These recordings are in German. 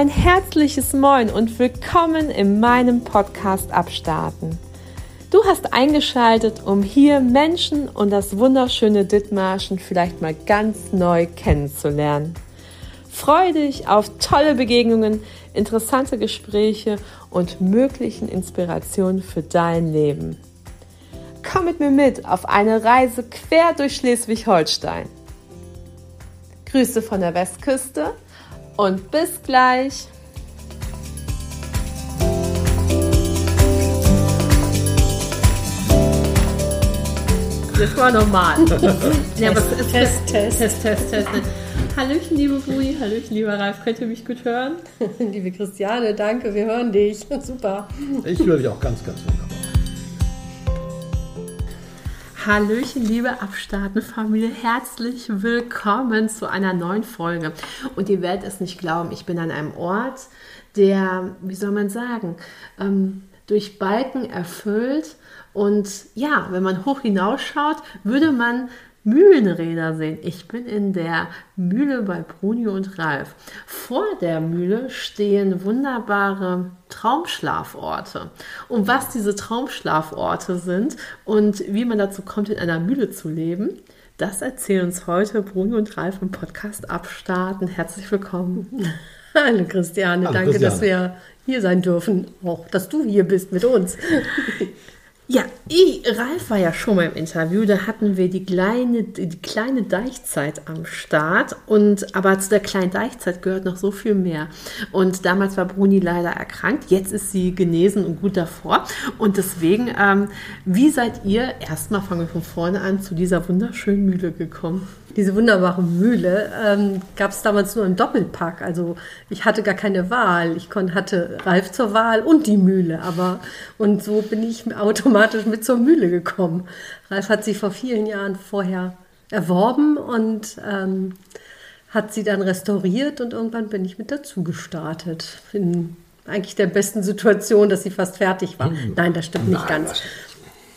Ein herzliches Moin und willkommen in meinem Podcast Abstarten. Du hast eingeschaltet, um hier Menschen und das wunderschöne Dithmarschen vielleicht mal ganz neu kennenzulernen. Freue dich auf tolle Begegnungen, interessante Gespräche und möglichen Inspirationen für dein Leben. Komm mit mir mit auf eine Reise quer durch Schleswig-Holstein. Grüße von der Westküste und bis gleich. Das war normal. ja, aber Test, Test, Test. Test, Test, Test. Hallöchen, liebe Bruni, Hallöchen, lieber Ralf. Könnt ihr mich gut hören? Liebe Christiane, danke, wir hören dich. Super. Ich höre dich auch ganz, ganz wunderbar. Hallöchen, liebe Abstarten-Familie, herzlich willkommen zu einer neuen Folge. Und ihr werdet es nicht glauben, ich bin an einem Ort, der, wie soll man sagen, ähm, durch Balken erfüllt. Und ja, wenn man hoch hinausschaut, würde man Mühlenräder sehen. Ich bin in der Mühle bei Bruni und Ralf. Vor der Mühle stehen wunderbare Traumschlaforte. Und was diese Traumschlaforte sind und wie man dazu kommt, in einer Mühle zu leben, das erzählen uns heute Bruni und Ralf im Podcast Abstarten. Herzlich willkommen. Hallo Christiane, Hallo danke, Christiane. dass wir hier sein dürfen. Auch, dass du hier bist mit uns. Ja, ich, Ralf war ja schon mal im Interview, da hatten wir die kleine, die kleine Deichzeit am Start. Und aber zu der kleinen Deichzeit gehört noch so viel mehr. Und damals war Bruni leider erkrankt, jetzt ist sie genesen und gut davor. Und deswegen, ähm, wie seid ihr, erstmal fangen wir von vorne an, zu dieser wunderschönen Mühle gekommen? Diese wunderbare Mühle ähm, gab es damals nur im Doppelpack. Also ich hatte gar keine Wahl. Ich kon, hatte Ralf zur Wahl und die Mühle. Aber und so bin ich automatisch mit zur Mühle gekommen. Ralf hat sie vor vielen Jahren vorher erworben und ähm, hat sie dann restauriert und irgendwann bin ich mit dazu gestartet. In eigentlich der besten Situation, dass sie fast fertig war. Nein, das stimmt nicht Nein, ganz.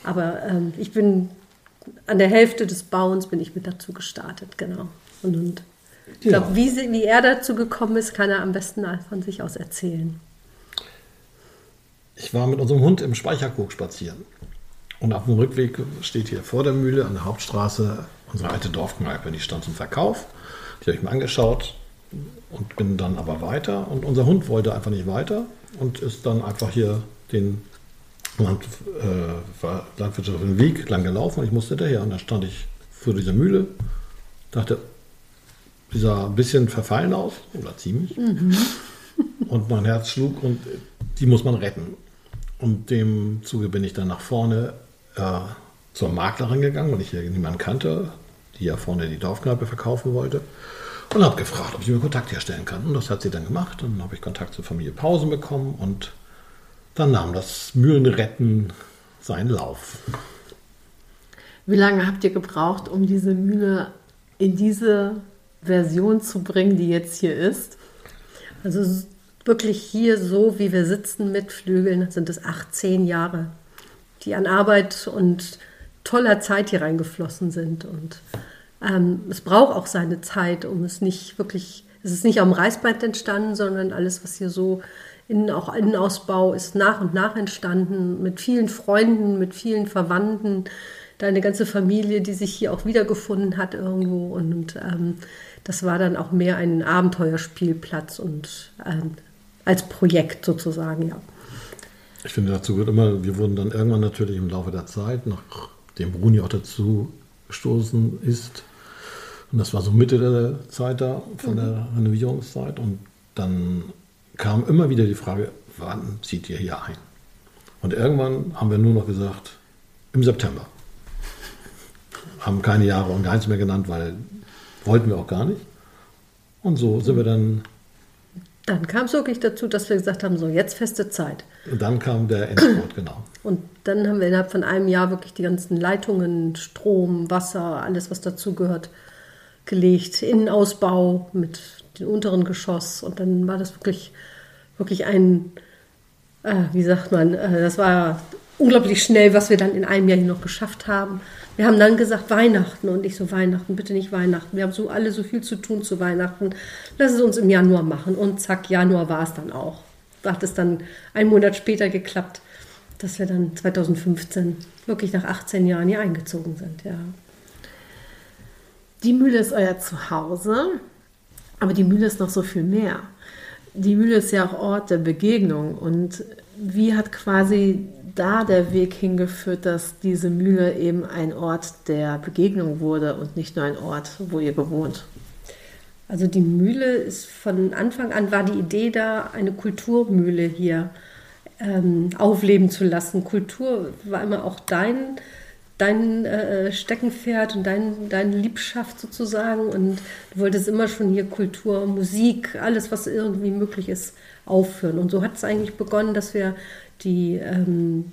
Aber ähm, ich bin an der Hälfte des Bauens bin ich mit dazu gestartet, genau. Und, und ich Ja. glaube, wie, sie- wie er dazu gekommen ist, kann er am besten von sich aus erzählen. Ich war mit unserem Hund im Speicherkrug spazieren. Und auf dem Rückweg steht hier vor der Mühle an der Hauptstraße unsere alte Dorfkneipe. Die stand zum Verkauf. Die habe ich mir angeschaut und bin dann aber weiter. Und unser Hund wollte einfach nicht weiter und ist dann einfach hier den Land, äh, war landwirtschaftlichen Weg lang gelaufen und ich musste hinterher. Und dann stand ich vor dieser Mühle, dachte, die sah ein bisschen verfallen aus, oder ziemlich. Und mein Herz schlug und die muss man retten. Und dem Zuge bin ich dann nach vorne äh, zur Maklerin gegangen, weil ich hier niemanden kannte, die ja vorne die Dorfkneipe verkaufen wollte. Und habe gefragt, ob ich mir Kontakt herstellen kann. Und das hat sie dann gemacht. Und dann habe ich Kontakt zur Familie Pausen bekommen. Und dann nahm das Mühlenretten seinen Lauf. Wie lange habt ihr gebraucht, um diese Mühle in diese Version zu bringen, die jetzt hier ist? Also wirklich hier so, wie wir sitzen mit Flügeln, sind es 18 Jahre, die an Arbeit und toller Zeit hier reingeflossen sind. Und ähm, es braucht auch seine Zeit, um es nicht wirklich, es ist nicht am Reißbrett entstanden, sondern alles, was hier so Innen, auch Innenausbau ist nach und nach entstanden, mit vielen Freunden, mit vielen Verwandten, deine ganze Familie, die sich hier auch wiedergefunden hat irgendwo. Und, ähm, das war dann auch mehr ein Abenteuerspielplatz und ähm, als Projekt sozusagen, ja. Ich finde, dazu gehört immer, wir wurden dann irgendwann natürlich im Laufe der Zeit, nachdem Bruni auch dazu gestoßen ist, und das war so Mitte der Zeit da, von der Renovierungszeit, und dann kam immer wieder die Frage, wann zieht ihr hier ein? Und irgendwann haben wir nur noch gesagt, im September. Haben keine Jahre und gar nichts mehr genannt, weil wollten wir auch gar nicht. Und so sind wir dann, Dann kam es wirklich dazu, dass wir gesagt haben, so jetzt feste Zeit. und dann kam der Endspurt, genau. Und dann haben wir innerhalb von einem Jahr wirklich die ganzen Leitungen, Strom, Wasser, alles, was dazugehört, gelegt. Innenausbau mit dem unteren Geschoss. Und dann war das wirklich, wirklich ein, äh, wie sagt man, äh, das war unglaublich schnell, was wir dann in einem Jahr hier noch geschafft haben. Wir haben dann gesagt, Weihnachten und ich so, Weihnachten, bitte nicht Weihnachten. Wir haben so alle so viel zu tun zu Weihnachten. Lass es uns im Januar machen. Und zack, Januar war es dann auch. Da hat es dann einen Monat später geklappt, dass wir dann 2015 wirklich nach 18 Jahren hier eingezogen sind, ja. Die Mühle ist euer Zuhause, aber die Mühle ist noch so viel mehr. Die Mühle ist ja auch Ort der Begegnung. Und wie hat quasi da der Weg hingeführt, dass diese Mühle eben ein Ort der Begegnung wurde und nicht nur ein Ort, wo ihr bewohnt? Also die Mühle ist von Anfang an war die Idee da, eine Kulturmühle hier ähm, aufleben zu lassen. Kultur war immer auch dein, dein äh, Steckenpferd und dein, deine Liebschaft sozusagen. Und du wolltest immer schon hier Kultur, Musik, alles, was irgendwie möglich ist, aufführen. Und so hat es eigentlich begonnen, dass wir die ähm,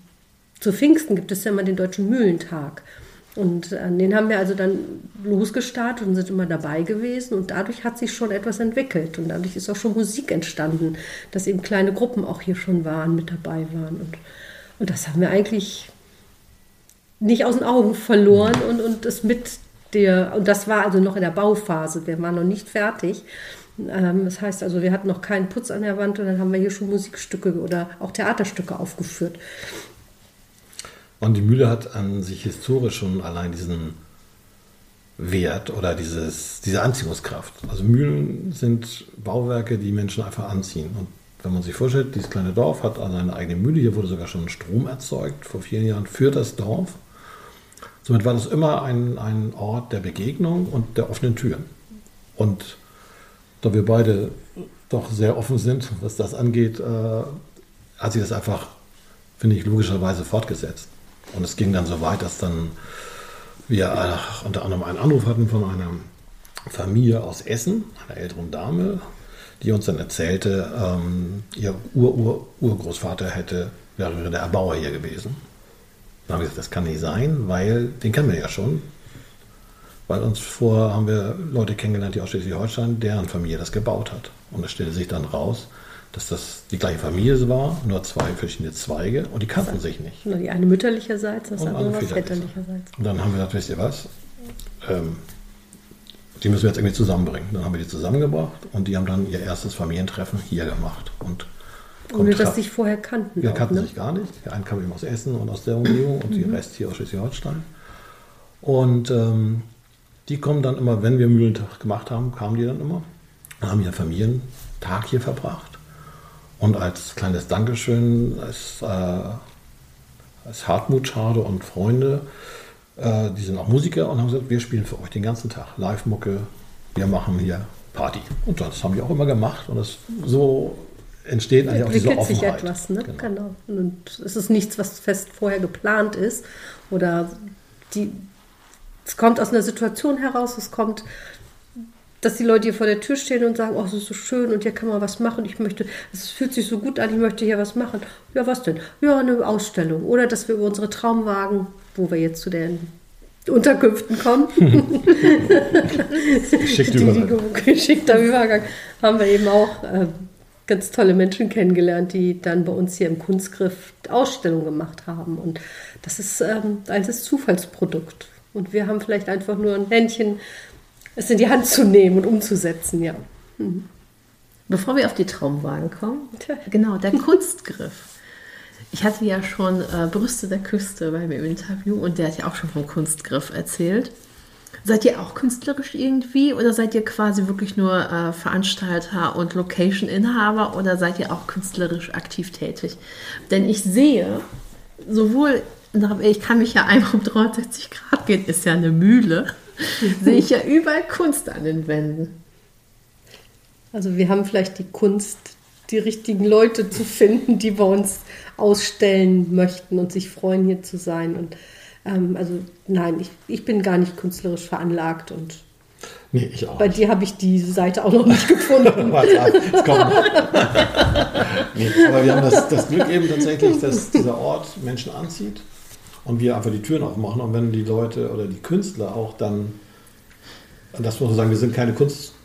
zu Pfingsten gibt es ja immer den Deutschen Mühlentag. Und an den haben wir also dann losgestartet und sind immer dabei gewesen. Und dadurch hat sich schon etwas entwickelt. Und dadurch ist auch schon Musik entstanden, dass eben kleine Gruppen auch hier schon waren, mit dabei waren. Und, und das haben wir eigentlich nicht aus den Augen verloren und, und es mit der, und das war also noch in der Bauphase, wir waren noch nicht fertig. Ähm, das heißt also, wir hatten noch keinen Putz an der Wand und dann haben wir hier schon Musikstücke oder auch Theaterstücke aufgeführt. Und die Mühle hat an sich historisch schon allein diesen Wert oder dieses, diese Anziehungskraft. Also Mühlen sind Bauwerke, die Menschen einfach anziehen. Und wenn man sich vorstellt, dieses kleine Dorf hat also eine eigene Mühle, hier wurde sogar schon Strom erzeugt vor vielen Jahren für das Dorf. Somit war das immer ein, ein Ort der Begegnung und der offenen Türen. Und da wir beide doch sehr offen sind, was das angeht, äh, hat sich das einfach, finde ich, logischerweise fortgesetzt. Und es ging dann so weit, dass dann wir äh, unter anderem einen Anruf hatten von einer Familie aus Essen, einer älteren Dame, die uns dann erzählte, ähm, ihr Ur-Ur-Urgroßvater hätte, wäre der Erbauer hier gewesen. Dann haben wir gesagt, das kann nicht sein, weil den kennen wir ja schon. Weil uns vorher haben wir Leute kennengelernt, die aus Schleswig-Holstein, deren Familie das gebaut hat. Und es stellte sich dann raus, dass das die gleiche Familie war, nur zwei verschiedene Zweige und die kannten sich nicht. Nur die eine mütterlicherseits, das andere was väterlicherseits. Und dann haben wir gesagt, wisst ihr was, ähm, die müssen wir jetzt irgendwie zusammenbringen. Dann haben wir die zusammengebracht und die haben dann ihr erstes Familientreffen hier gemacht. Und ohne dass sie sich vorher kannten. Wir auch, kannten ne? sich gar nicht. Der eine kam eben aus Essen und aus der Umgebung und mhm. die Rest hier aus Schleswig-Holstein. Und ähm, die kommen dann immer, wenn wir Mühlentag gemacht haben, kamen die dann immer und haben ihren Familientag hier verbracht. Und als kleines Dankeschön, als, äh, als Hartmut Schade und Freunde, äh, die sind auch Musiker und haben gesagt, wir spielen für euch den ganzen Tag Live-Mucke, wir machen hier Party. Und das haben die auch immer gemacht und das so entsteht eigentlich auch diese Offenheit. sich etwas, ne? Genau. genau. Und es ist nichts, was fest vorher geplant ist oder die, es kommt aus einer Situation heraus, es kommt dass die Leute hier vor der Tür stehen und sagen, oh, es ist so schön und hier kann man was machen. Ich möchte, es fühlt sich so gut an, ich möchte hier was machen. Ja, was denn? Ja, eine Ausstellung. Oder dass wir über unsere Traumwagen, wo wir jetzt zu den Unterkünften kommen, geschickter Übergang, haben wir eben auch äh, ganz tolle Menschen kennengelernt, die dann bei uns hier im Kunstgriff Ausstellungen gemacht haben. Und das ist ähm, alles Zufallsprodukt. Und wir haben vielleicht einfach nur ein Händchen es in die Hand zu nehmen und umzusetzen, ja. Mhm. Bevor wir auf die Traumwagen kommen, genau, der Kunstgriff. Ich hatte ja schon äh, Brüste der Küste bei mir im Interview und der hat ja auch schon vom Kunstgriff erzählt. Seid ihr auch künstlerisch irgendwie oder seid ihr quasi wirklich nur äh, Veranstalter und Location-Inhaber oder seid ihr auch künstlerisch aktiv tätig? Denn ich sehe sowohl, ich kann mich ja einmal um 360 Grad gehen, ist ja eine Mühle sehe ich ja überall Kunst an den Wänden. Also wir haben vielleicht die Kunst, die richtigen Leute zu finden, die bei uns ausstellen möchten und sich freuen, hier zu sein. Und ähm, also nein, ich, ich bin gar nicht künstlerisch veranlagt und Nee, ich auch. Bei dir habe ich diese Seite auch noch nicht gefunden. Warte ab, es kommt nee, aber wir haben das, das Glück eben tatsächlich, dass dieser Ort Menschen anzieht und wir einfach die Türen aufmachen. Und wenn die Leute oder die Künstler auch dann, das muss man sagen, wir sind keine Kunstkenner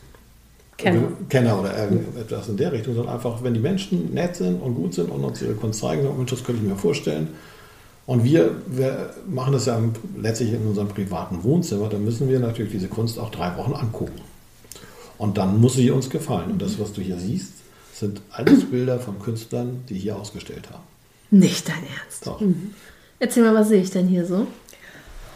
Kenner oder irgendetwas in der Richtung, sondern einfach, wenn die Menschen nett sind und gut sind und uns ihre Kunst zeigen, Mensch, das könnte ich mir vorstellen, Und wir, wir machen das ja letztlich in unserem privaten Wohnzimmer. Da müssen wir natürlich diese Kunst auch drei Wochen angucken. Und dann muss sie uns gefallen. Und das, was du hier siehst, sind alles Bilder von Künstlern, die hier ausgestellt haben. Nicht dein Ernst. Doch. Erzähl mal, was sehe ich denn hier so?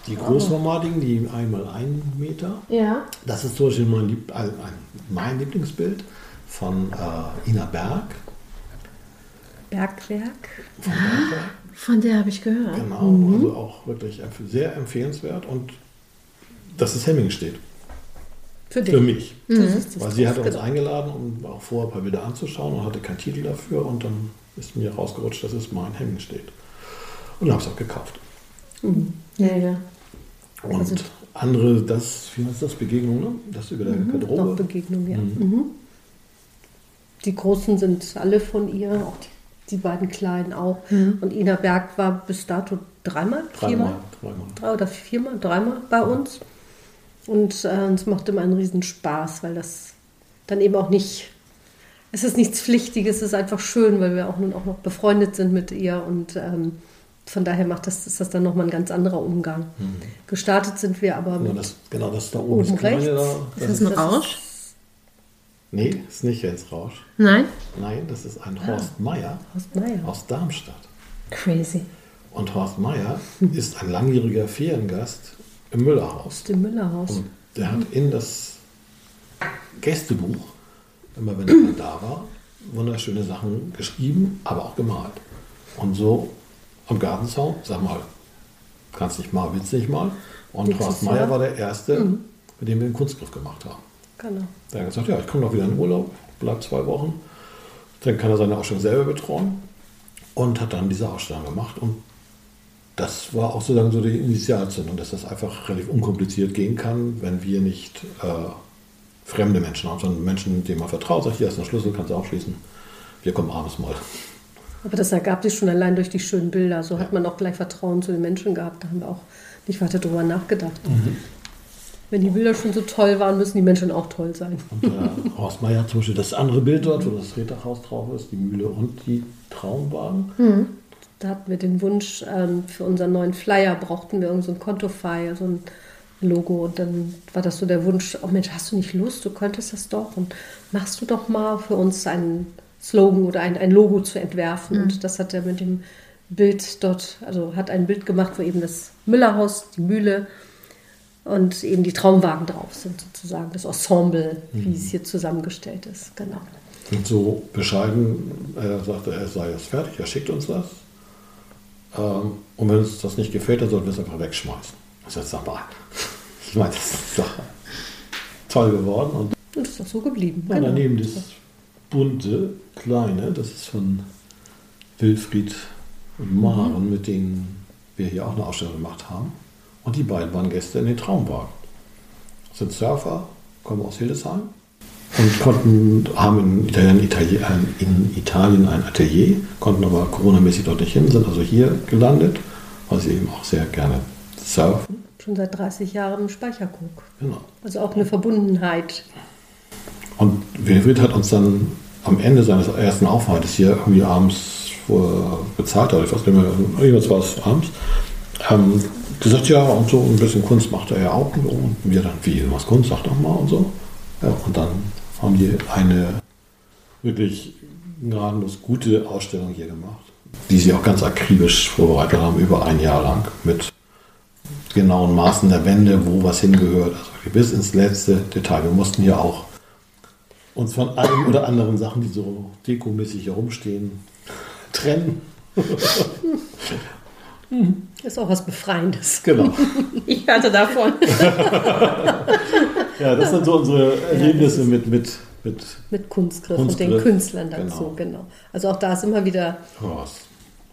Die großformatigen, die einmal einen Meter, Ja. das ist zum Beispiel mein, Lieb ein, ein, mein Lieblingsbild von äh, Ina Berg. Bergwerk. Von Bergwerk. Von der habe ich gehört. Genau, also auch wirklich sehr empfehlenswert und dass es Hemming steht. Für dich. Für mich. Das ist das Weil sie hatte uns genau. eingeladen, um auch vorher ein paar Bilder anzuschauen und hatte keinen Titel dafür und dann ist mir rausgerutscht, dass es mein Hemming steht. Und dann habe ich es auch gekauft. Ja, ja. Und Also- andere, das, wie heißt das, Begegnung, ne? Das über der Noch Garderobe. Begegnung, ja. Mhm. Die Großen sind alle von ihr, auch die, die beiden Kleinen auch. Und Ina Berg war bis dato dreimal, Dreimal, viermal, dreimal. drei oder viermal, dreimal bei uns. Und äh, uns macht immer einen riesen Spaß, weil das dann eben auch nicht, es ist nichts Pflichtiges, es ist einfach schön, weil wir auch nun auch noch befreundet sind mit ihr und ähm, von daher macht das, ist das dann nochmal ein ganz anderer Umgang. Gestartet sind wir aber Ja, mit das, genau, das da oben, Oben das kleine rechts. da. Ist das ein Rausch? Nee, ist nicht Jens Rausch. Nein? Nein, das ist ein Horst Meier Horst Meier. aus Darmstadt. Crazy. Und Horst Meier ist ein langjähriger Feriengast im Müllerhaus. aus dem Müllerhaus. Und der hat in das Gästebuch, immer wenn er da war, wunderschöne Sachen geschrieben, aber auch gemalt. Und so am Gartenzaun, sag mal, kannst nicht mal, willst nicht mal. Und Horst Meier. Mhm. war der Erste, mit dem wir den Kunstgriff gemacht haben. Genau. Der hat gesagt, ja, ich komme noch wieder in den Urlaub, bleib zwei Wochen. Dann kann er seine Ausstellung selber betreuen und hat dann diese Ausstellung gemacht. Und das war auch sozusagen so die Initialzündung, dass das einfach relativ unkompliziert gehen kann, wenn wir nicht äh, fremde Menschen haben, sondern Menschen, denen man vertraut, sagt, hier ist ein Schlüssel, kannst du aufschließen. Wir kommen abends mal. Aber das ergab sich schon allein durch die schönen Bilder. So hat man auch gleich Vertrauen zu den Menschen gehabt. Da haben wir auch nicht weiter drüber nachgedacht. Wenn die Bilder schon so toll waren, müssen die Menschen auch toll sein. Und äh, Horst Meier hat zum Beispiel das andere Bild dort, wo das Reddachhaus drauf ist, die Mühle und die Traumwagen. Da hatten wir den Wunsch, ähm, für unseren neuen Flyer brauchten wir irgend so ein Kontofile, so ein Logo. Und dann war das so der Wunsch, oh Mensch, hast du nicht Lust, du könntest das doch. Und machst du doch mal für uns einen Slogan oder ein, ein Logo zu entwerfen. Und das hat er mit dem Bild dort, also hat ein Bild gemacht, wo eben das Müllerhaus, die Mühle und eben die Traumwagen drauf sind, sozusagen. Das Ensemble, wie es hier zusammengestellt ist. Genau. Und so bescheiden, er sagte, er sei jetzt fertig, er schickt uns das. Ähm, und wenn uns das nicht gefällt, dann sollten wir es einfach wegschmeißen. Das ist jetzt aber, ich meine, das ist doch toll geworden. Und Und das ist auch so geblieben. ja, Genau. daneben das bunte, kleine, das ist von Wilfried und Maren, mit denen wir hier auch eine Ausstellung gemacht haben. Und die beiden waren Gäste in den Traumwagen. Sind Surfer, kommen aus Hildesheim und konnten, haben in Italien, Italien, in Italien ein Atelier, konnten aber coronamäßig dort nicht hin, sind also hier gelandet, weil sie eben auch sehr gerne surfen. Schon seit 30 Jahren im Speicherkrug. Genau. Also auch eine Verbundenheit. Und Wilfried hat uns dann am Ende seines ersten Aufenthaltes hier irgendwie abends, bezahlt hat, ich weiß nicht mehr, irgendwas war es abends, ähm, gesagt, ja, und so ein bisschen Kunst macht er ja auch. Und, so. und wir dann, wie, was Kunst, sag doch mal und so. Ja, und dann haben die eine wirklich gnadenlos gute Ausstellung hier gemacht, die sie auch ganz akribisch vorbereitet haben, über ein Jahr lang mit genauen Maßen der Wände, wo was hingehört, also bis ins letzte Detail. Wir mussten hier auch uns von einem oder anderen Sachen, die so dekomäßig herumstehen, trennen. Ist auch was Befreiendes. Genau. Ich hörte davon. Ja, das sind so unsere Erlebnisse mit, mit, mit Mit Kunstgriff, und den Kunstgriff, Künstlern dazu, genau. genau. Also auch da ist immer wieder Horst.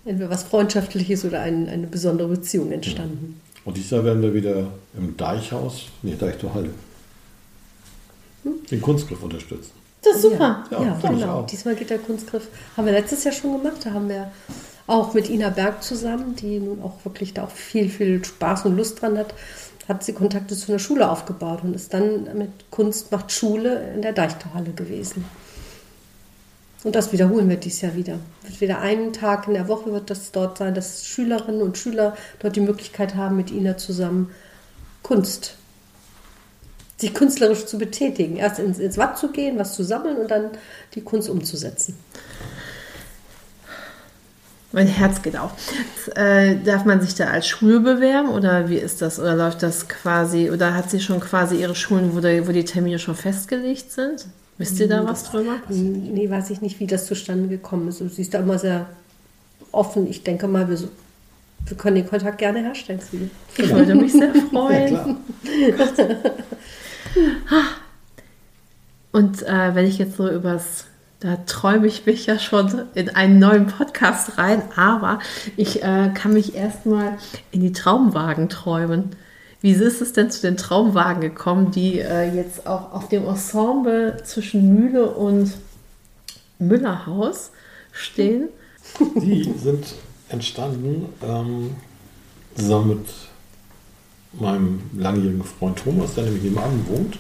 entweder was Freundschaftliches oder ein, eine besondere Beziehung entstanden. Und dieses Jahr werden wir wieder im Deichhaus, nee, Deich zur Halle, den Kunstgriff unterstützen. Das ist super. Ja, Ja, ich genau. Diesmal geht der Kunstgriff. Haben wir letztes Jahr schon gemacht. Da haben wir auch mit Ina Berg zusammen, die nun auch wirklich da auch viel, viel Spaß und Lust dran hat, hat sie Kontakte zu einer Schule aufgebaut und ist dann mit Kunst macht Schule in der Deichtorhalle gewesen. Und das wiederholen wir dieses Jahr wieder. Wird wieder einen Tag in der Woche wird das dort sein, dass Schülerinnen und Schüler dort die Möglichkeit haben, mit ihnen zusammen Kunst, sich künstlerisch zu betätigen. Erst ins, ins Watt zu gehen, was zu sammeln und dann die Kunst umzusetzen. Mein Herz geht auf. Äh, darf man sich da als Schule bewerben oder wie ist das? Oder läuft das quasi, oder hat sie schon quasi ihre Schulen, wo, die, wo die Termine schon festgelegt sind? Wisst ihr da was drüber? Nee, weiß ich nicht, wie das zustande gekommen ist. Sie ist da immer sehr offen. Ich denke mal, wir, wir können den Kontakt gerne herstellen. Ich würde mich sehr freuen. Ja, Und äh, wenn ich jetzt so übers, da träume ich mich ja schon in einen neuen Podcast rein, aber ich äh, kann mich erstmal in die Traumwagen träumen. Wie ist es denn zu den Traumwagen gekommen, die äh, jetzt auch auf dem Ensemble zwischen Mühle und Müllerhaus stehen? Die sind entstanden ähm, zusammen mit meinem langjährigen Freund Thomas, der nämlich nebenan wohnt.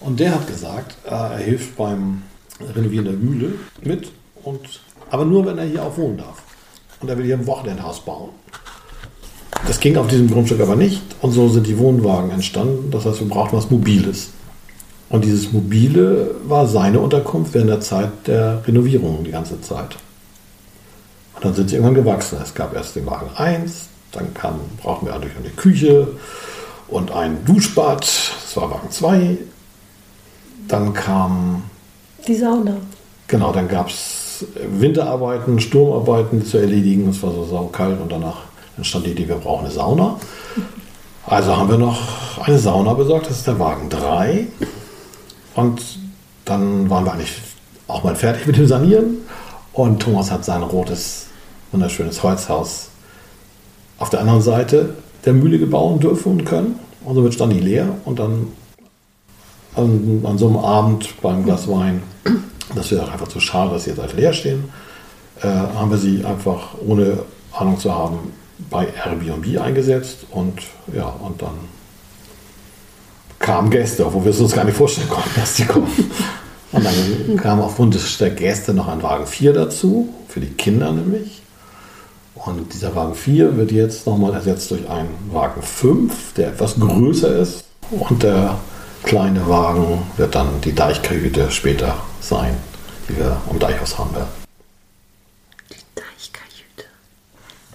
Und der hat gesagt, äh, er hilft beim Renovieren der Mühle mit, und, aber nur, wenn er hier auch wohnen darf. Und er will hier ein Wochenendhaus bauen. Das ging auf diesem Grundstück aber nicht und so sind die Wohnwagen entstanden. Das heißt, wir brauchten was Mobiles. Und dieses Mobile war seine Unterkunft während der Zeit der Renovierung die ganze Zeit. Und dann sind sie irgendwann gewachsen. Es gab erst den Wagen 1, dann kam, brauchten wir natürlich eine Küche und ein Duschbad, das war Wagen 2. Dann kam. Die Sauna. Genau, dann gab es Winterarbeiten, Sturmarbeiten zu erledigen. Es war so saukalt und danach entstand die Idee, wir brauchen eine Sauna. Also haben wir noch eine Sauna besorgt, das ist der Wagen 3. Und dann waren wir eigentlich auch mal fertig mit dem Sanieren. Und Thomas hat sein rotes, wunderschönes Holzhaus auf der anderen Seite der Mühle gebaut dürfen und können. Und somit stand die leer. Und dann an, an so einem Abend beim Glas Wein, das wäre einfach zu schade, dass sie jetzt halt leer stehen, äh, haben wir sie einfach ohne Ahnung zu haben bei Airbnb eingesetzt und ja, und dann kamen Gäste, obwohl wir es uns gar nicht vorstellen konnten, dass die kommen. Und dann kam aufgrund der Gäste noch ein Wagen 4 dazu, für die Kinder nämlich. Und dieser Wagen 4 wird jetzt nochmal ersetzt durch einen Wagen 5, der etwas größer ist. Und der kleine Wagen wird dann die Deichkajüte später sein, die wir am Deichhaus haben werden.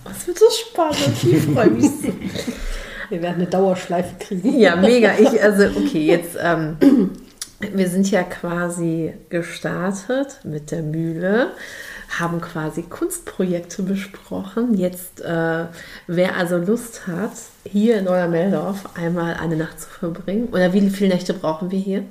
Das wird so spannend. Ich freue mich. Wir werden eine Dauerschleife kriegen. Ja, mega. Ich, also, okay, jetzt, ähm, wir sind ja quasi gestartet mit der Mühle, haben quasi Kunstprojekte besprochen. Jetzt, äh, wer also Lust hat, hier in Neuer-Meldorf einmal eine Nacht zu verbringen, oder wie viele Nächte brauchen wir hier?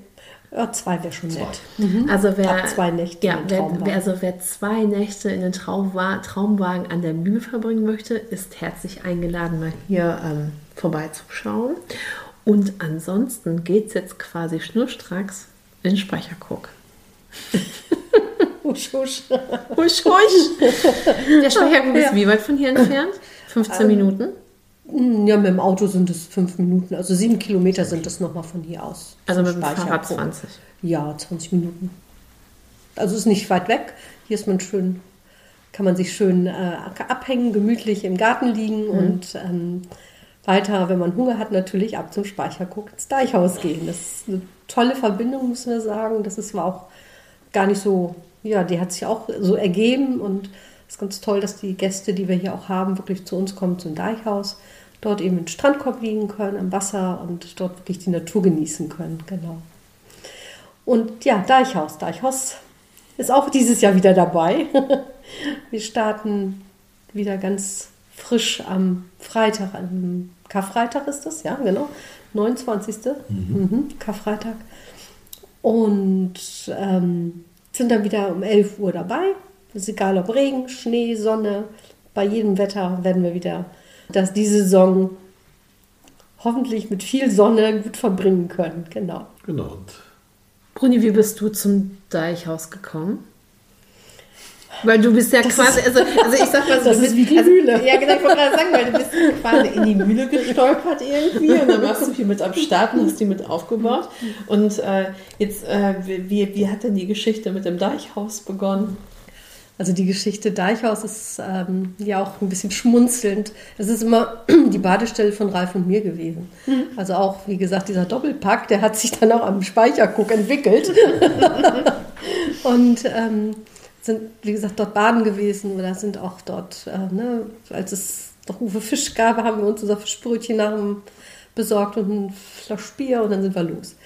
Ja, zwei wäre schon nett. Mhm. Also wer Ab zwei Nächte ja, wer, wer, also wer zwei Nächte in den Traumwa Traumwagen an der Mühle verbringen möchte, ist herzlich eingeladen, mal hier ähm, vorbeizuschauen. Und ansonsten geht es jetzt quasi schnurstracks in Speicherguck. husch, husch. Husch, husch. Der Speicherguck ja. ist wie weit von hier entfernt? 15 ähm, Minuten? Ja, mit dem Auto sind es fünf Minuten. Also sieben Kilometer sind es nochmal von hier aus. Also mit dem Fahrrad 20? Ja, 20 Minuten. Also ist nicht weit weg. Hier ist man schön, kann man sich schön äh, abhängen, gemütlich im Garten liegen mhm. und ähm, weiter, wenn man Hunger hat, natürlich ab zum Speicherguck ins Deichhaus gehen. Das ist eine tolle Verbindung, müssen wir sagen. Das ist, war auch gar nicht so, ja, die hat sich auch so ergeben und es ist ganz toll, dass die Gäste, die wir hier auch haben, wirklich zu uns kommen zum Deichhaus dort eben im Strandkorb liegen können, am Wasser und dort wirklich die Natur genießen können. Genau. Und ja, Deichhaus. Deichhaus ist auch dieses Jahr wieder dabei. Wir starten wieder ganz frisch am Freitag, am Karfreitag ist das, ja, genau, 29. Mhm. Mhm, Karfreitag. Und ähm, sind dann wieder um 11 Uhr dabei. Ist egal ob Regen, Schnee, Sonne, bei jedem Wetter werden wir wieder dass die Saison hoffentlich mit viel Sonne gut verbringen können. Genau. Genau. Bruni, wie bist du zum Deichhaus gekommen? Weil du bist ja quasi, also, also ich sag mal so, das du ist bist, wie die also, Mühle. Ja, genau, ich wollte gerade sagen, weil du bist quasi in die Mühle gestolpert irgendwie und dann warst du viel mit am Start und hast die mit aufgebaut. Und äh, jetzt, äh, wie, wie hat denn die Geschichte mit dem Deichhaus begonnen? Also die Geschichte Deichhaus ist ähm, ja auch ein bisschen schmunzelnd. Es ist immer die Badestelle von Ralf und mir gewesen. Also auch, wie gesagt, dieser Doppelpack, der hat sich dann auch am Speicherguck entwickelt. und ähm, sind, wie gesagt, dort baden gewesen oder sind auch dort, äh, ne, als es noch Uwe Fisch gab, haben wir uns unser Fischbrötchen nach dem besorgt und ein Flasch Bier und dann sind wir los.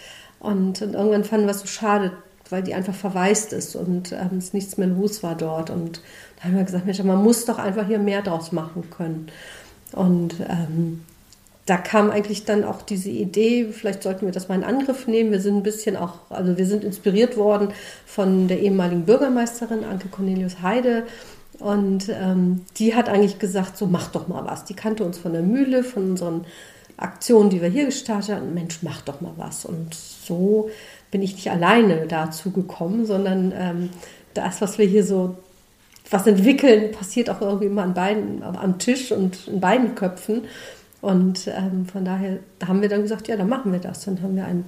Und, und irgendwann fanden wir es so schade, weil die einfach verwaist ist und ähm, es nichts mehr los war dort. Und da haben wir gesagt, Mensch, man muss doch einfach hier mehr draus machen können. Und ähm, da kam eigentlich dann auch diese Idee, vielleicht sollten wir das mal in Angriff nehmen. Wir sind ein bisschen auch, also wir sind inspiriert worden von der ehemaligen Bürgermeisterin Anke Cornelius Heide. Und ähm, die hat eigentlich gesagt, so mach doch mal was. Die kannte uns von der Mühle, von unseren Aktionen, die wir hier gestartet haben. Mensch, mach doch mal was. Und so bin ich nicht alleine dazu gekommen, sondern ähm, das, was wir hier so was entwickeln, passiert auch irgendwie immer an beiden, am Tisch und in beiden Köpfen. Und ähm, von daher haben wir dann gesagt, ja, dann machen wir das. Dann haben wir ein,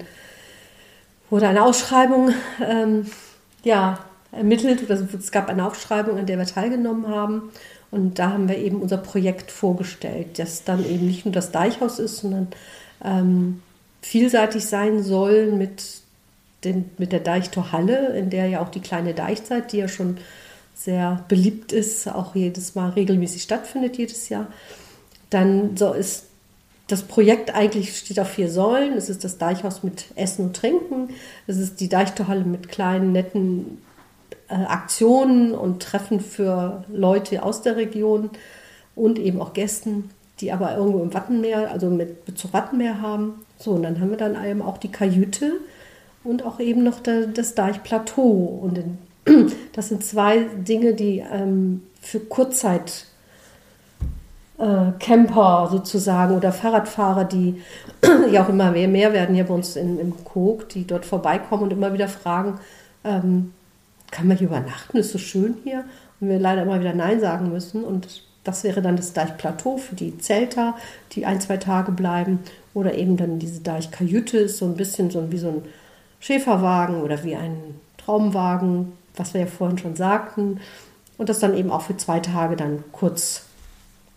wurde eine Ausschreibung ähm, ja, ermittelt. Es gab eine Ausschreibung, an der wir teilgenommen haben. Und da haben wir eben unser Projekt vorgestellt, das dann eben nicht nur das Deichhaus ist, sondern ähm, vielseitig sein soll mit, den, mit der Deichtorhalle, in der ja auch die kleine Deichzeit, die ja schon sehr beliebt ist, auch jedes Mal regelmäßig stattfindet, jedes Jahr. Dann so ist das Projekt eigentlich steht auf vier Säulen. Es ist das Deichhaus mit Essen und Trinken. Es ist die Deichtorhalle mit kleinen, netten äh, Aktionen und Treffen für Leute aus der Region und eben auch Gästen, die aber irgendwo im Wattenmeer, also mit Bezug Wattenmeer haben. So, und dann haben wir dann eben auch die Kajüte und auch eben noch der, das Deichplateau. Und in, das sind zwei Dinge, die ähm, für Kurzzeit Camper sozusagen oder Fahrradfahrer, die ja auch immer mehr, mehr werden hier bei uns in, im Kog, die dort vorbeikommen und immer wieder fragen, ähm, kann man hier übernachten? Ist so schön hier? Und wir leider immer wieder Nein sagen müssen. Und das wäre dann das Deichplateau für die Zelter, die ein, zwei Tage bleiben. Oder eben dann diese Deichkajüte, ist so ein bisschen so wie so ein Schäferwagen oder wie ein Traumwagen, was wir ja vorhin schon sagten. Und das dann eben auch für zwei Tage dann kurz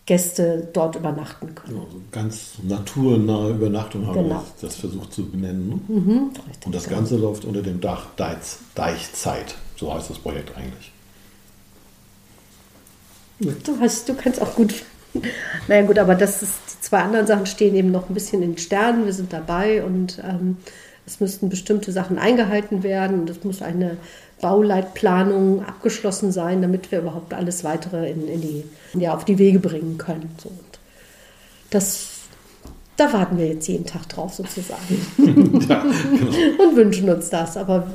Gäste dort übernachten können. Also ganz naturnahe Übernachtung haben Genau. wir das versucht zu benennen. Ne? Mhm, Und das Ganze läuft unter dem Dach Deich, Deichzeit. So heißt das Projekt eigentlich. Du, hast, du kannst auch gut. Naja, gut, aber das ist, die zwei anderen Sachen stehen eben noch ein bisschen in den Sternen. Wir sind dabei und ähm, es müssten bestimmte Sachen eingehalten werden und es muss eine Bauleitplanung abgeschlossen sein, damit wir überhaupt alles weitere in, in die, ja, auf die Wege bringen können. So, und das, da warten wir jetzt jeden Tag drauf sozusagen ja, genau. und wünschen uns das. Aber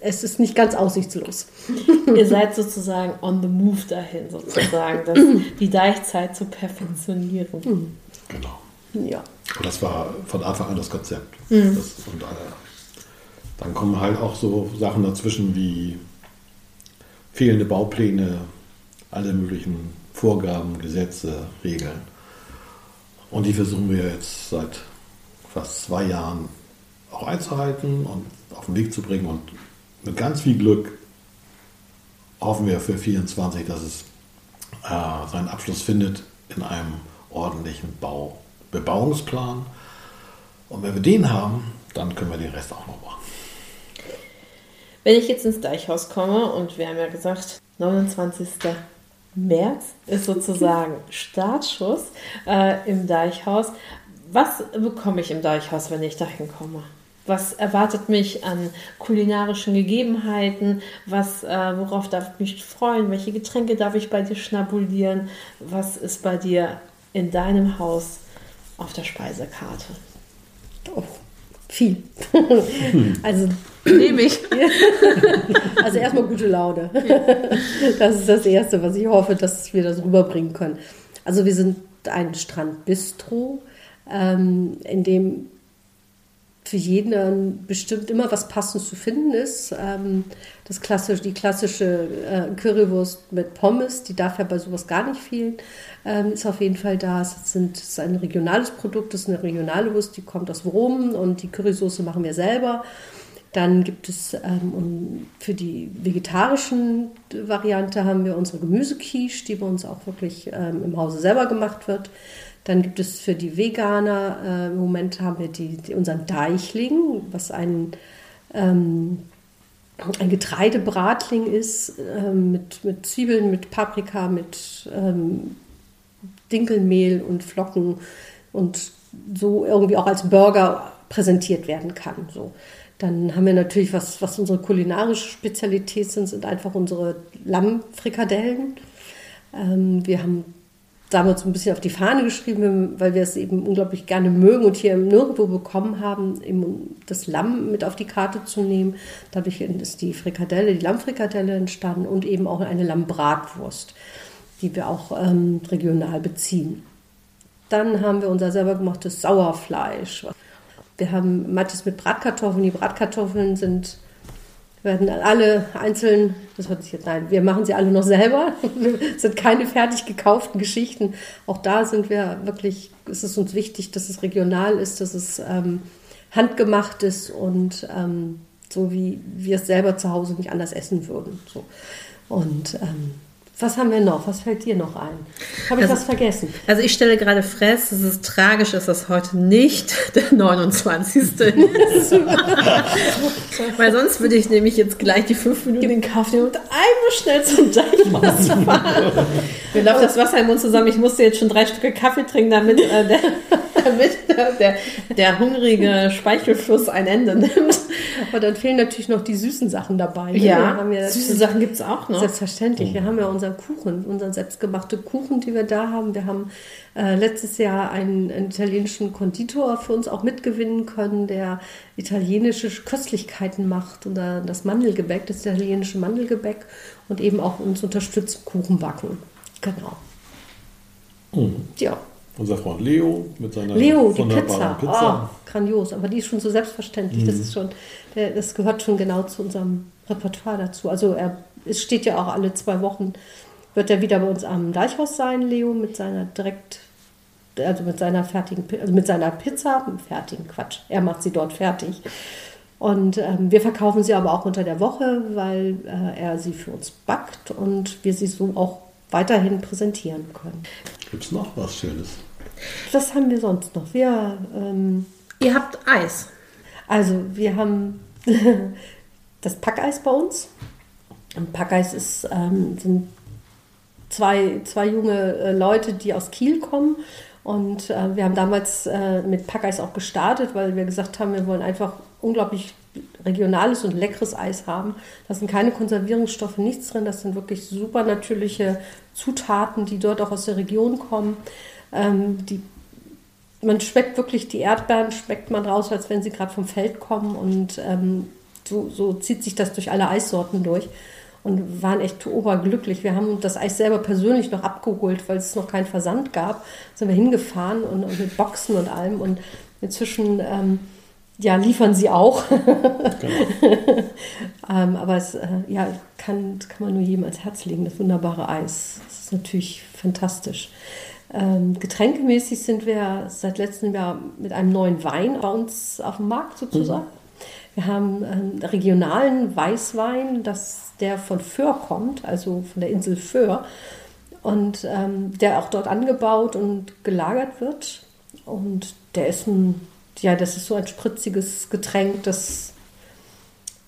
es ist nicht ganz aussichtslos. Ihr seid sozusagen on the move dahin, sozusagen, das, die Deichzeit zu perfektionieren. genau. Ja. Und das war von Anfang an das Konzept. Das, und äh, dann kommen halt auch so Sachen dazwischen wie fehlende Baupläne, alle möglichen Vorgaben, Gesetze, Regeln. Und die versuchen wir jetzt seit fast zwei Jahren auch einzuhalten und auf den Weg zu bringen. Und mit ganz viel Glück hoffen wir für 24, dass es äh, seinen Abschluss findet in einem ordentlichen Bau Bebauungsplan. Und wenn wir den haben, dann können wir den Rest auch noch machen. Wenn ich jetzt ins Deichhaus komme und wir haben ja gesagt, 29. März ist sozusagen Startschuss äh, im Deichhaus. Was bekomme ich im Deichhaus, wenn ich dahin komme? Was erwartet mich an kulinarischen Gegebenheiten? Was, äh, worauf darf ich mich freuen? Welche Getränke darf ich bei dir schnabulieren? Was ist bei dir in deinem Haus auf der Speisekarte? Oh, viel. also, Nehme ich. also erstmal gute Laune. Das ist das Erste, was ich hoffe, dass wir das rüberbringen können. Also wir sind ein Strandbistro, ähm, in dem für jeden bestimmt immer was Passendes zu finden ist. Ähm, das klassische, die klassische äh, Currywurst mit Pommes, die darf ja bei sowas gar nicht fehlen, ähm, ist auf jeden Fall da. Es, sind, es ist ein regionales Produkt, es ist eine regionale Wurst, die kommt aus Rom und die Currysoße machen wir selber. Dann gibt es ähm, für die vegetarischen Variante haben wir unsere Gemüsequiche, die bei uns auch wirklich ähm, im Hause selber gemacht wird. Dann gibt es für die Veganer, äh, im Moment haben wir die, die, unseren Deichling, was ein, ähm, ein Getreidebratling ist, äh, mit, mit Zwiebeln, mit Paprika, mit ähm, Dinkelmehl und Flocken und so irgendwie auch als Burger präsentiert werden kann. So. Dann haben wir natürlich, was, was unsere kulinarische Spezialität sind, sind einfach unsere Lammfrikadellen. Ähm, wir haben damals ein bisschen auf die Fahne geschrieben, weil wir es eben unglaublich gerne mögen und hier nirgendwo bekommen haben, eben das Lamm mit auf die Karte zu nehmen. Dadurch ist die Frikadelle, die Lammfrikadelle entstanden und eben auch eine Lammbratwurst, die wir auch ähm, regional beziehen. Dann haben wir unser selber gemachtes Sauerfleisch. Wir haben manches mit Bratkartoffeln. Die Bratkartoffeln sind werden alle einzeln, das hört sich jetzt, nein, wir machen sie alle noch selber. Das sind keine fertig gekauften Geschichten. Auch da sind wir wirklich, es ist uns wichtig, dass es regional ist, dass es ähm, handgemacht ist und ähm, so wie wir es selber zu Hause nicht anders essen würden. So. Und ähm, was haben wir noch? Was fällt dir noch ein? Habe ich also, was vergessen? Also ich stelle gerade fest, es ist tragisch, dass das heute nicht der 29. ist. Weil sonst würde ich nämlich jetzt gleich die fünf Minuten in Kauf nehmen und einmal schnell zum Deichmaß fahren. Mir läuft das Wasser im Mund zusammen. Ich musste jetzt schon drei Stücke Kaffee trinken, damit, äh, der, damit der, der hungrige Speichelfluss ein Ende nimmt. Aber dann fehlen natürlich noch die süßen Sachen dabei. Ne? Ja, ja süße Sachen gibt es auch noch. Selbstverständlich. Wir haben ja unser Kuchen, unseren selbstgemachten Kuchen, die wir da haben. Wir haben äh, letztes Jahr einen, einen, italienischen Konditor für uns auch mitgewinnen können, der italienische Köstlichkeiten macht und äh, das Mandelgebäck, das italienische Mandelgebäck und eben auch uns unterstützt Kuchen backen. Genau. Mhm. Ja. Unser Freund Leo mit seiner Leo, die Pizza. Pizza. Oh, grandios, aber die ist schon so selbstverständlich. Mhm. Das ist schon, das gehört schon genau zu unserem Repertoire dazu. Also er, es steht ja auch alle zwei Wochen wird er wieder bei uns am Deichhaus sein, Leo, mit seiner direkt, also mit seiner fertigen, also mit seiner Pizza, fertigen Quatsch. Er macht sie dort fertig. Und ähm, wir verkaufen sie aber auch unter der Woche, weil äh, er sie für uns backt und wir sie so auch weiterhin präsentieren können. Gibt es noch was Schönes? Was haben wir sonst noch? Wir, ähm, Ihr habt Eis. Also wir haben das Packeis bei uns. Packeis ist, ähm, sind zwei, zwei junge äh, Leute, die aus Kiel kommen. Und äh, wir haben damals äh, mit Packeis auch gestartet, weil wir gesagt haben, wir wollen einfach unglaublich regionales und leckeres Eis haben. Da sind keine Konservierungsstoffe, nichts drin. Das sind wirklich super natürliche Zutaten, die dort auch aus der Region kommen. Ähm, die, man schmeckt wirklich die Erdbeeren, schmeckt man raus, als wenn sie gerade vom Feld kommen. Und ähm, so, so zieht sich das durch alle Eissorten durch und waren echt oberglücklich. Wir haben das Eis selber persönlich noch abgeholt, weil es noch keinen Versand gab. Sind wir hingefahren und, und mit Boxen und allem und inzwischen ähm, ja, liefern sie auch. Genau. ähm, aber es äh, ja, kann, kann man nur jedem ans Herz legen, das wunderbare Eis. Das ist natürlich fantastisch. Ähm, getränkemäßig sind wir seit letztem Jahr mit einem neuen Wein bei uns auf dem Markt sozusagen. Mhm. Wir haben einen regionalen Weißwein, das, der von Föhr kommt, also von der Insel Föhr, und ähm, der auch dort angebaut und gelagert wird. Und der ist ein, ja, das ist so ein spritziges Getränk, das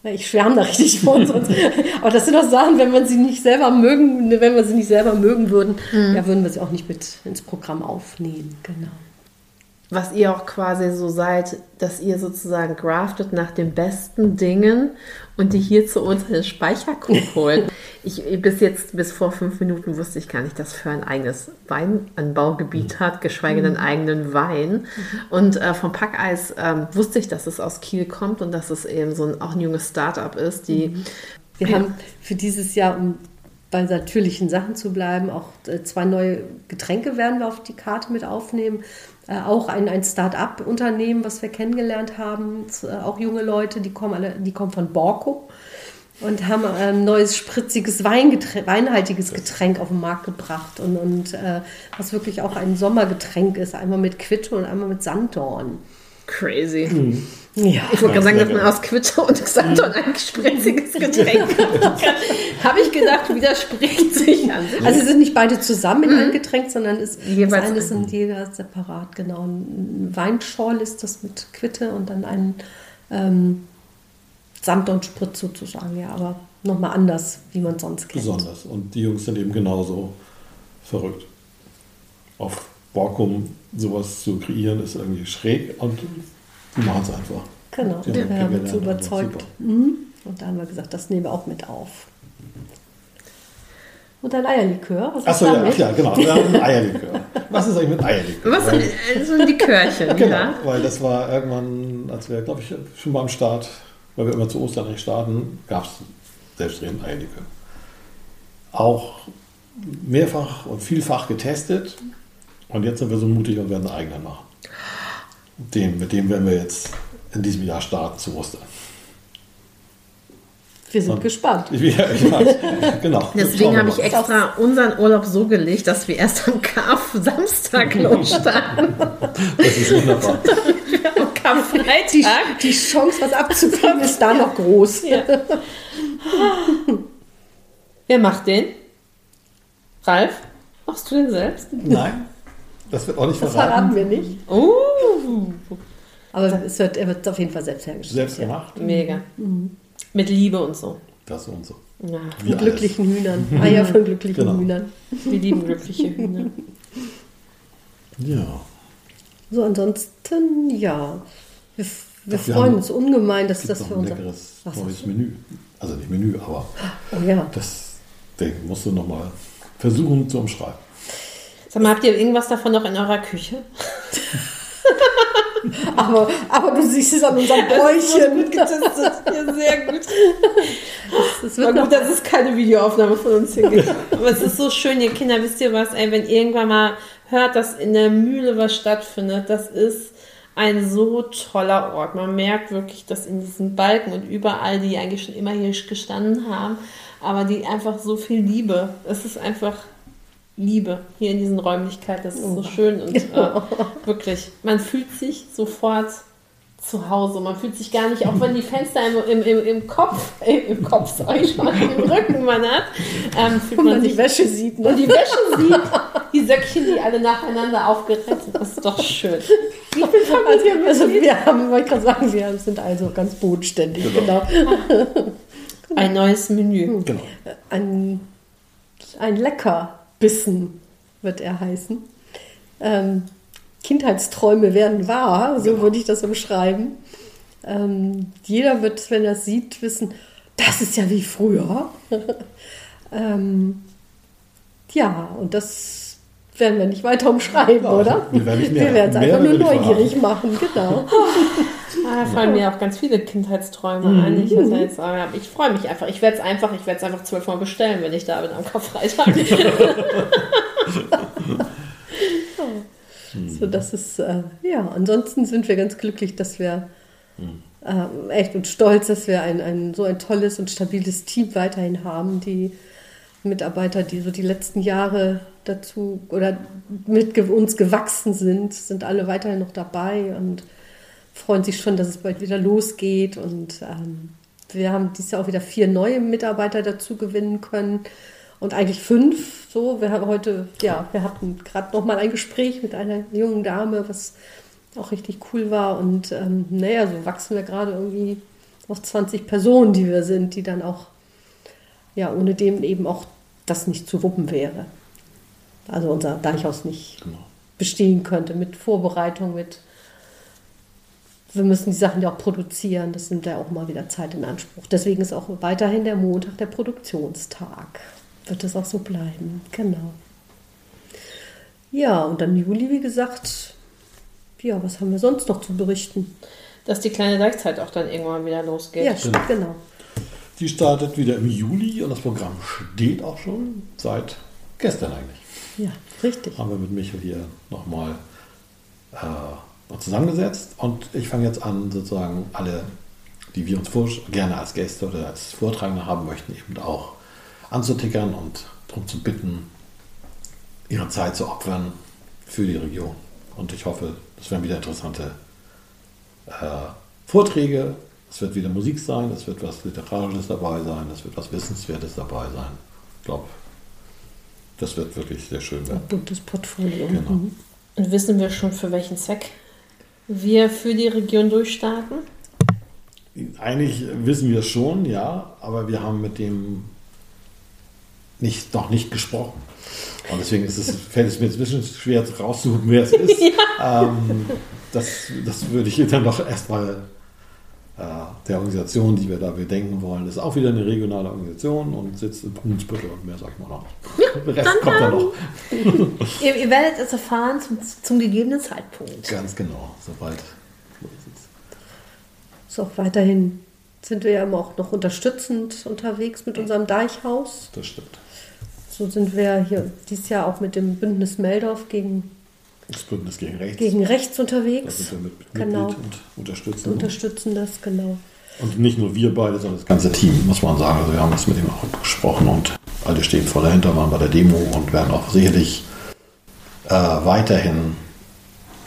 ich schwärme da richtig von sonst. Aber das sind auch Sachen, wenn man sie nicht selber mögen, wenn wir sie nicht selber mögen würden, mhm. ja, würden wir sie auch nicht mit ins Programm aufnehmen. Genau was ihr auch quasi so seid, dass ihr sozusagen graftet nach den besten Dingen und die hier zu uns in den Speicherkrug holt. Ich, bis jetzt, bis vor fünf Minuten wusste ich gar nicht, dass Föhr ein eigenes Weinanbaugebiet hat, geschweige denn mhm. eigenen Wein. Mhm. Und äh, vom Packeis ähm, wusste ich, dass es aus Kiel kommt und dass es eben so ein, auch ein junges Startup ist, die. Mhm. Wir haben für dieses Jahr, um bei natürlichen Sachen zu bleiben. Auch äh, zwei neue Getränke werden wir auf die Karte mit aufnehmen. Äh, auch ein, ein Start-up-Unternehmen, was wir kennengelernt haben. Äh, auch junge Leute, die kommen alle, die kommen von Borco und haben ein neues spritziges Weingetränk, weinhaltiges Getränk auf den Markt gebracht und, und äh, was wirklich auch ein Sommergetränk ist, einmal mit Quitte und einmal mit Sanddorn. Crazy. Mhm. Ja. Ich wollte gerade sagen, dass man aus Quitte und Xanthon ein spritziges Getränk machen kann. Habe ich gedacht, widerspricht sich an. Also sie sind nicht beide zusammen in einem Getränk, sondern es, das Jeweils eine sind jeder separat, genau. Ein Weinschorl ist das mit Quitte und dann ein ähm, Sanddornspritz sozusagen, ja, aber nochmal anders, wie man sonst kennt. Besonders. Und die Jungs sind eben genauso verrückt. Auf Borkum sowas zu kreieren, ist irgendwie schräg und die machen es einfach. Genau, Die wir haben uns überzeugt. super. Mhm. Und da haben wir gesagt, das nehmen wir auch mit auf. Und ein Eierlikör, was Achso, ja, ja, genau. Wir haben ein Eierlikör. Was ist eigentlich mit Eierlikör? Was Weil- sind so ein Likörchen, Genau, ja? weil das war irgendwann, als wir, glaube ich, schon beim Start, weil wir immer zu Ostern nicht starten, gab es selbstredend Eierlikör. Auch mehrfach und vielfach getestet und jetzt sind wir so mutig und werden einen eigenen machen. Den, mit dem werden wir jetzt in diesem Jahr starten zu Ostern. Wir sind Und- gespannt. Ich, ja, genau. Deswegen habe ich extra unseren Urlaub so gelegt, dass wir erst am Karf-Samstag losstarten. Das ist wunderbar. am Karfreitag. Die Chance, was abzukriegen, ist da noch groß. Wer macht den? Ralf? Machst du den selbst? Nein, das wird auch nicht Das verraten. verraten wir nicht. Uh, Aber es wird, er wird auf jeden Fall selbst hergestellt. Selbst gemacht. mega. Mit Liebe und so. Das und so. Ja, Wie Von glücklichen Hühnern. Eier von glücklichen Genau. Hühnern. wir lieben glückliche Hühner. Ja. So, ansonsten, ja. Wir, wir wir freuen haben- uns ungemein, dass das gibt für noch ein leckeres Was neues? Menü. Also nicht Menü, aber Oh ja. das Ding musst du nochmal versuchen zu umschreiben. Sag mal, habt ihr irgendwas davon noch in eurer Küche? Aber, aber du siehst es an unserem Bäuchchen. getestet. Ja, sehr gut. Es War gut, dass es keine Videoaufnahme von uns hier gibt. Aber es ist so schön, ihr Kinder, wisst ihr was, ey, wenn ihr irgendwann mal hört, dass in der Mühle was stattfindet, das ist ein so toller Ort. Man merkt wirklich, dass in diesen Balken und überall, die eigentlich schon immer hier gestanden haben, aber die einfach so viel Liebe. Es ist einfach Liebe hier in diesen Räumlichkeiten. Das ist so schön und äh, wirklich, man fühlt sich sofort zu Hause. Man fühlt sich gar nicht, auch wenn die Fenster im, im, im, im Kopf, äh, im Kopf, sag ich schon, im Rücken man hat, ähm, fühlt wenn man man sich die Wäsche sieht. und Ne? die Wäsche sieht, die Söckchen, die alle nacheinander aufgereiht sind. Das ist doch schön. Also, also wir haben, wollte ich gerade sagen, wir sind also ganz bodenständig. Genau. Ein neues Menü. Genau. Ein, ein Leckerbissen wird er heißen. Ähm, Kindheitsträume werden wahr, so würde ich das umschreiben. Ähm, jeder wird, wenn er es sieht, wissen, das ist ja wie früher. ähm, ja, und das werden wir nicht weiter umschreiben, Ja, oder? wir werden wir es einfach nur neugierig machen, genau. Ah, da fallen mir auch ganz viele Kindheitsträume ein. Ich, hatte jetzt, aber ich freue mich einfach. Ich werde es einfach, ich werde es einfach zwölfmal bestellen, wenn ich da bin am Karfreitag. So, das ist, äh, ja, ansonsten sind wir ganz glücklich, dass wir ähm, echt und stolz, dass wir ein, ein, so ein tolles und stabiles Team weiterhin haben. Die Mitarbeiter, die so die letzten Jahre dazu oder mit uns gewachsen sind, sind alle weiterhin noch dabei und freuen sich schon, dass es bald wieder losgeht. Und ähm, wir haben dieses Jahr auch wieder vier neue Mitarbeiter dazu gewinnen können und eigentlich fünf. So, wir haben heute, ja, wir hatten gerade noch mal ein Gespräch mit einer jungen Dame, was auch richtig cool war. Und ähm, naja, so wachsen wir gerade irgendwie auf 20 Personen, die wir sind, die dann auch, ja, ohne dem eben auch das nicht zu wuppen wäre. Also unser Deichhaus nicht Genau. bestehen könnte mit Vorbereitung, mit wir müssen die Sachen ja auch produzieren, das nimmt ja auch mal wieder Zeit in Anspruch. Deswegen ist auch weiterhin der Montag der Produktionstag. Wird es auch so bleiben, genau. Ja, und dann Juli, wie gesagt, ja, was haben wir sonst noch zu berichten? Dass die kleine Deichzeit auch dann irgendwann wieder losgeht. Ja, stimmt, genau. Die startet wieder im Juli und das Programm steht auch schon seit gestern eigentlich. Ja, richtig. Haben wir mit Michael hier nochmal äh, zusammengesetzt und ich fange jetzt an, sozusagen alle, die wir uns vor, gerne als Gäste oder als Vortragende haben möchten, eben auch anzutickern und darum zu bitten, ihre Zeit zu opfern für die Region. Und ich hoffe, das werden wieder interessante äh, Vorträge, es wird wieder Musik sein, es wird was Literarisches dabei sein, es wird was Wissenswertes dabei sein. Ich glaube, das wird wirklich sehr schön werden. Ein buntes Portfolio. Genau. Mhm. Und wissen wir schon, für welchen Zweck wir für die Region durchstarten? Eigentlich wissen wir schon, ja, aber wir haben mit dem nicht, noch nicht gesprochen. Und deswegen ist es, fällt es mir jetzt ein bisschen schwer rauszusuchen, wer es ist. ähm, das, das würde ich dann doch erstmal der Organisation, die wir da bedenken wollen, ist auch wieder eine regionale Organisation und sitzt in Brunsbüttel und mehr sage ich mal noch nicht. Der Rest kommt dann noch. Ihr, ihr werdet es erfahren zum, zum gegebenen Zeitpunkt. Ganz genau, sobald. So, weiterhin sind wir ja immer auch noch unterstützend unterwegs mit unserem Deichhaus. Das stimmt. So sind wir hier dieses Jahr auch mit dem Bündnis Meldorf gegen, Das Bündnis gegen Rechts. gegen Rechts da unterwegs. sind wir mit Genau. Mitglied und unterstützen. Unterstützen das, genau. Und nicht nur wir beide, sondern das ganze Team, muss man sagen. Also wir haben das mit ihm auch gesprochen und alle stehen voll dahinter, waren bei der Demo und werden auch sicherlich äh, weiterhin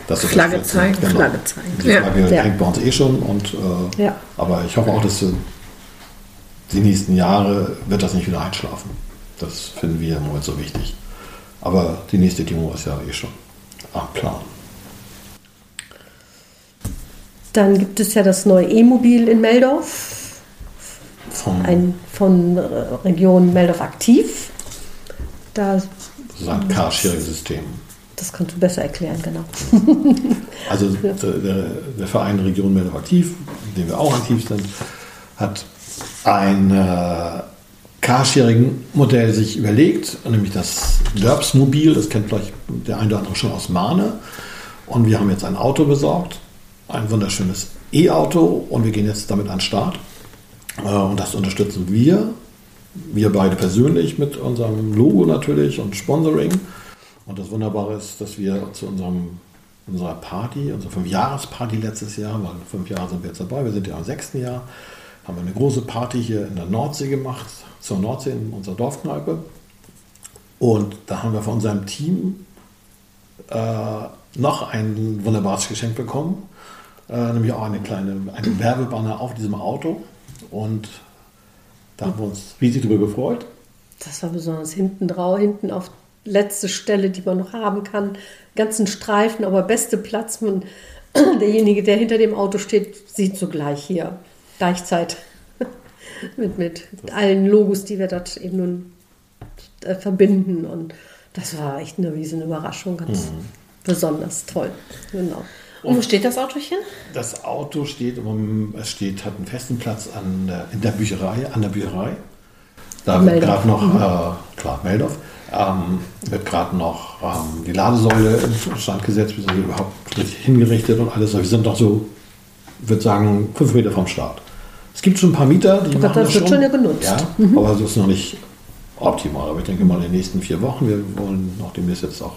das Flagge unterstützen. zeigen, Genau. Flagge zeigen. Die Ja. Flagge Ja. hängt bei uns eh schon und äh, Ja. aber ich hoffe auch, dass die nächsten Jahre wird das nicht wieder einschlafen. Das finden wir im Moment so wichtig. Aber die nächste Demo ist ja eh schon am Plan. Dann gibt es ja das neue E-Mobil in Meldorf, Vom, ein, von äh, Region Meldorf aktiv. Da, das ist ein Carsharing-System. das kannst du besser erklären, genau. Also der, der, Verein Region Meldorf aktiv, in dem wir auch aktiv sind, hat ein äh, Carsharing-Modell sich überlegt, nämlich das Derbs-Mobil, das kennt vielleicht der eine oder andere schon aus Mahne. Und wir haben jetzt ein Auto besorgt, ein wunderschönes E-Auto und wir gehen jetzt damit an den Start. Äh, und das unterstützen wir, wir beide persönlich mit unserem Logo natürlich und Sponsoring. Und das Wunderbare ist, dass wir zu unserem, unserer Party, unserer Fünfjahresparty letztes Jahr, weil fünf Jahre sind wir jetzt dabei, wir sind ja im sechsten Jahr, haben wir eine große Party hier in der Nordsee gemacht, zur Nordsee in unserer Dorfkneipe. Und da haben wir von unserem Team äh, noch ein wunderbares Geschenk bekommen, äh, nämlich auch eine kleine eine Werbebanner auf diesem Auto. Und da haben wir uns riesig darüber gefreut. Das war besonders hinten drauf, hinten auf letzte Stelle, die man noch haben kann. Ganzen Streifen, aber beste Platz. Man, derjenige, der hinter dem Auto steht, sieht sogleich hier Deichzeit. mit, mit allen Logos, die wir dort eben nun äh, verbinden. Und das war echt eine riesen Überraschung. Ganz besonders toll. Genau. Und wo steht das Autochen? Das Auto steht, um, es steht, hat einen festen Platz an der, in der Bücherei, an der Bücherei. Da wird gerade noch, äh, klar, Meldorf, ähm, wird gerade noch ähm, die Ladesäule in Stand gesetzt, bis sie überhaupt richtig hingerichtet und alles. Wir sind noch so, ich würde sagen, fünf Meter vom Start. Es gibt schon ein paar Mieter, die Aber machen das das wird schon ja genutzt. Ja, aber es ist noch nicht optimal. Aber ich denke mal in den nächsten vier Wochen, wir wollen noch demnächst jetzt auch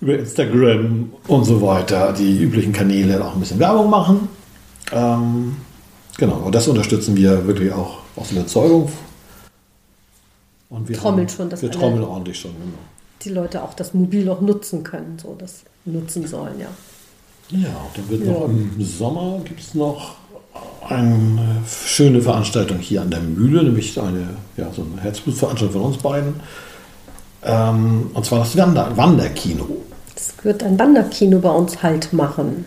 über Instagram und so weiter, die üblichen Kanäle auch ein bisschen Werbung machen. Ähm, genau, und das unterstützen wir wirklich auch aus Überzeugung. Und wir Trommeln haben, schon, dass Wir trommeln ordentlich schon, genau. Die Leute auch das Mobil auch nutzen können, so das nutzen sollen, ja. Ja, und dann wird noch im Sommer gibt es noch eine schöne Veranstaltung hier an der Mühle, nämlich eine, ja, so eine Herzblutveranstaltung von uns beiden. Ähm, und zwar das Wander Wanderkino. Es wird ein Wanderkino bei uns halt machen,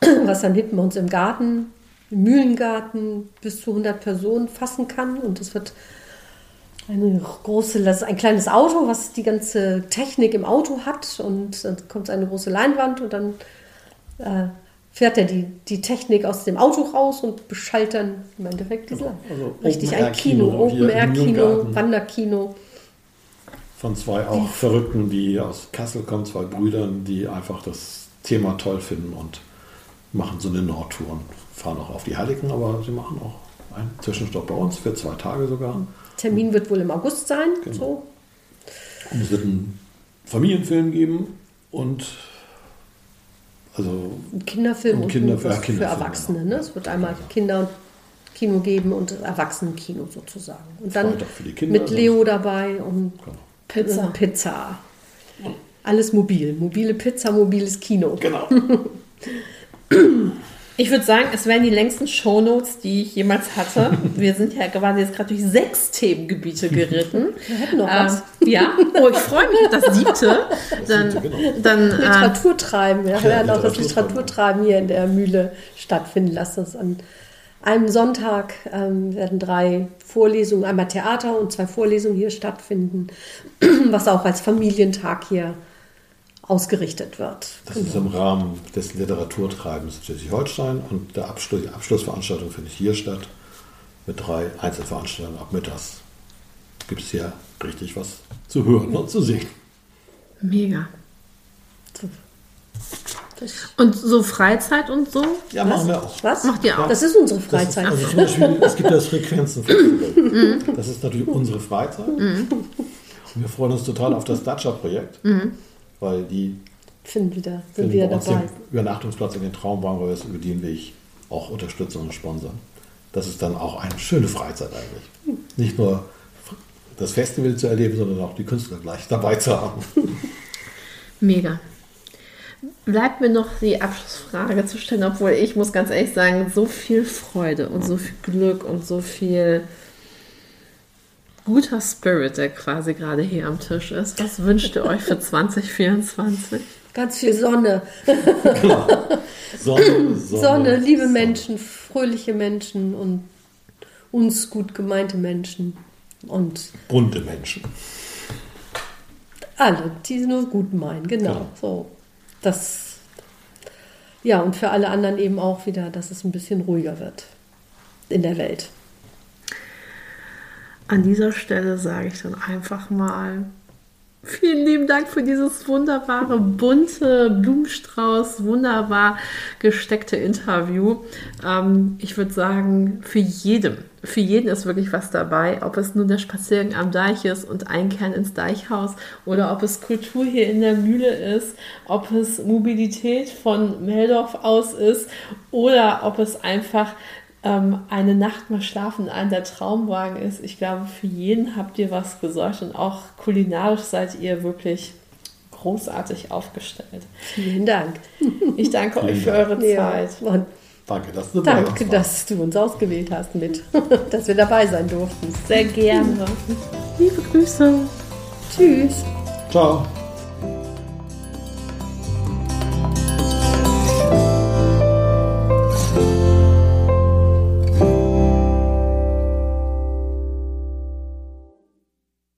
was dann hinten bei uns im Garten, im Mühlengarten, bis zu 100 Personen fassen kann. Und es wird eine große, das ist ein kleines Auto, was die ganze Technik im Auto hat. Und dann kommt eine große Leinwand und dann äh, fährt er die, die Technik aus dem Auto raus und beschallt dann im Endeffekt diese Also Richtig, ein Open-Air-Kino Kino, hier im Open-Air-Kino, Mühlengarten. Wanderkino. Von zwei auch Verrückten, die aus Kassel kommen, zwei Brüdern, die einfach das Thema toll finden und machen so eine Nordtour und fahren auch auf die Heiligen, aber sie machen auch ein Zwischenstopp bei uns für zwei Tage sogar. Termin wird wohl im August sein. Genau. So. Und es wird einen Familienfilm geben und also Ein Kinderfilm Und Kinder- ein- ja, was für Kinderfilm, Erwachsene. genau. Ne? Es wird einmal Kinderkino geben und Erwachsenenkino sozusagen. Und dann Freitag für die Kinder, mit Leo dabei und Genau. Pizza. Pizza. Alles mobil. Mobile Pizza, mobiles Kino. genau. Ich würde sagen, es wären die längsten Shownotes, die ich jemals hatte. Wir sind ja quasi jetzt gerade durch sechs Themengebiete geritten. Wir hätten noch was. Ähm, ja, oh, ich freue mich auf das siebte. Dann, siebte, genau. dann äh, Literaturtreiben. Wir werden auch das Literaturtreiben. Literaturtreiben hier in der Mühle stattfinden lassen. Das an einem Sonntag ähm, werden drei Vorlesungen, einmal Theater und zwei Vorlesungen hier stattfinden, was auch als Familientag hier ausgerichtet wird. Das ist im Rahmen des Literaturtreibens Schleswig-Holstein und der Abschluss, die Abschlussveranstaltung findet hier statt mit drei Einzelveranstaltungen ab mittags. Gibt es hier richtig was zu hören und zu sehen. mega. So. Und so Freizeit und so? Ja, machen wir auch. was? Macht ihr auch? Das ist unsere Das ist, Freizeit. also zum Beispiel, es gibt das Frequenzenfestival. Das ist natürlich unsere Freizeit. Und wir freuen uns total auf das Dacia-Projekt, weil die Finden wieder, sind finden wieder bei uns dabei. den Übernachtungsplatz in den Traumwagen, weil wir es über den Weg auch unterstützen und sponsern. Das ist dann auch eine schöne Freizeit eigentlich. Nicht nur das Festival zu erleben, sondern auch die Künstler gleich dabei zu haben. Mega. Bleibt mir noch die Abschlussfrage zu stellen, obwohl ich muss ganz ehrlich sagen, so viel Freude und so viel Glück und so viel guter Spirit, der quasi gerade hier am Tisch ist. Was wünscht ihr euch für 2024? Ganz viel Sonne. Sonne, Sonne, Sonne, liebe Menschen, fröhliche Menschen und uns gut gemeinte Menschen und Bunte Menschen. alle, die es nur gut meinen, genau. Genau. So, das, ja, und für alle anderen eben auch wieder, dass es ein bisschen ruhiger wird in der Welt. An dieser Stelle sage ich dann einfach mal vielen lieben Dank für dieses wunderbare, bunte Blumenstrauß, wunderbar gesteckte Interview. Ähm, ich würde sagen, für jedem, für jeden ist wirklich was dabei, ob es nun der Spaziergang am Deich ist und Einkehren ins Deichhaus oder ob es Kultur hier in der Mühle ist, ob es Mobilität von Meldorf aus ist oder ob es einfach ähm, eine Nacht mal schlafen an der Traumwagen ist. Ich glaube, für jeden habt ihr was gesorgt und auch kulinarisch seid ihr wirklich großartig aufgestellt. Vielen Dank. Ich danke euch für Dank. eure Ja, Zeit. und Danke, dass du dabei danke, dass du uns ausgewählt hast mit, dass wir dabei sein durften. Sehr gerne. Liebe Grüße. Tschüss. Ciao.